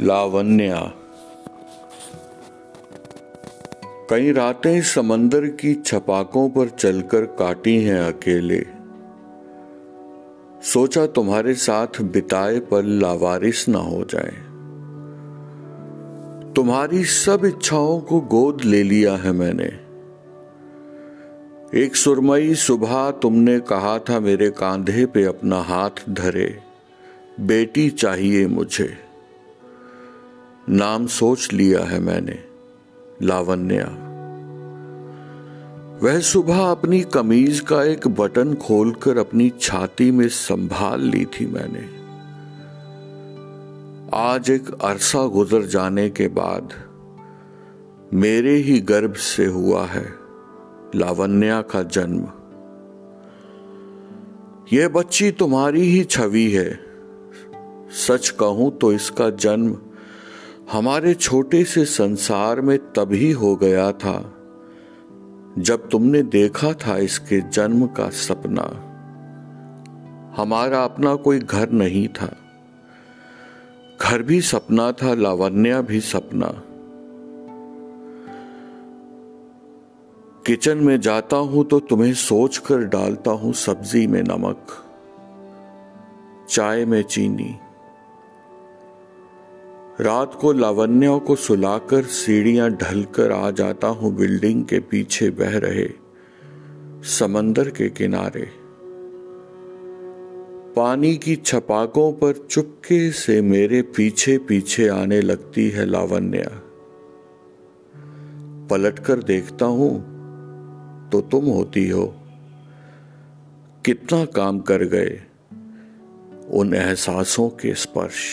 लावण्या। कई रातें समंदर की छपाकों पर चलकर काटी हैं अकेले। सोचा तुम्हारे साथ बिताए पल लावारिस ना हो जाए। तुम्हारी सब इच्छाओं को गोद ले लिया है मैंने। एक सुरमई सुबह तुमने कहा था मेरे कांधे पे अपना हाथ धरे, बेटी चाहिए मुझे। नाम सोच लिया है मैंने, लावण्या। वह सुबह अपनी कमीज का एक बटन खोलकर अपनी छाती में संभाल ली थी मैंने। आज एक अरसा गुजर जाने के बाद मेरे ही गर्भ से हुआ है लावण्या का जन्म। यह बच्ची तुम्हारी ही छवि है। सच कहूँ तो इसका जन्म हमारे छोटे से संसार में तभी हो गया था, जब तुमने देखा था इसके जन्म का सपना। हमारा अपना कोई घर नहीं था। घर भी सपना था, लावण्या भी सपना। किचन में जाता हूँ तो तुम्हें सोच कर डालता हूँ सब्ज़ी में नमक, चाय में चीनी। रात को लावण्या को सुलाकर सीढ़ियाँ ढलकर आ जाता हूँ बिल्डिंग के पीछे बह रहे समंदर के किनारे। पानी की छपाकों पर चुपके से मेरे पीछे पीछे आने लगती है लावण्या। पलटकर देखता हूँ तो तुम होती हो। कितना काम कर गए उन एहसासों के स्पर्श।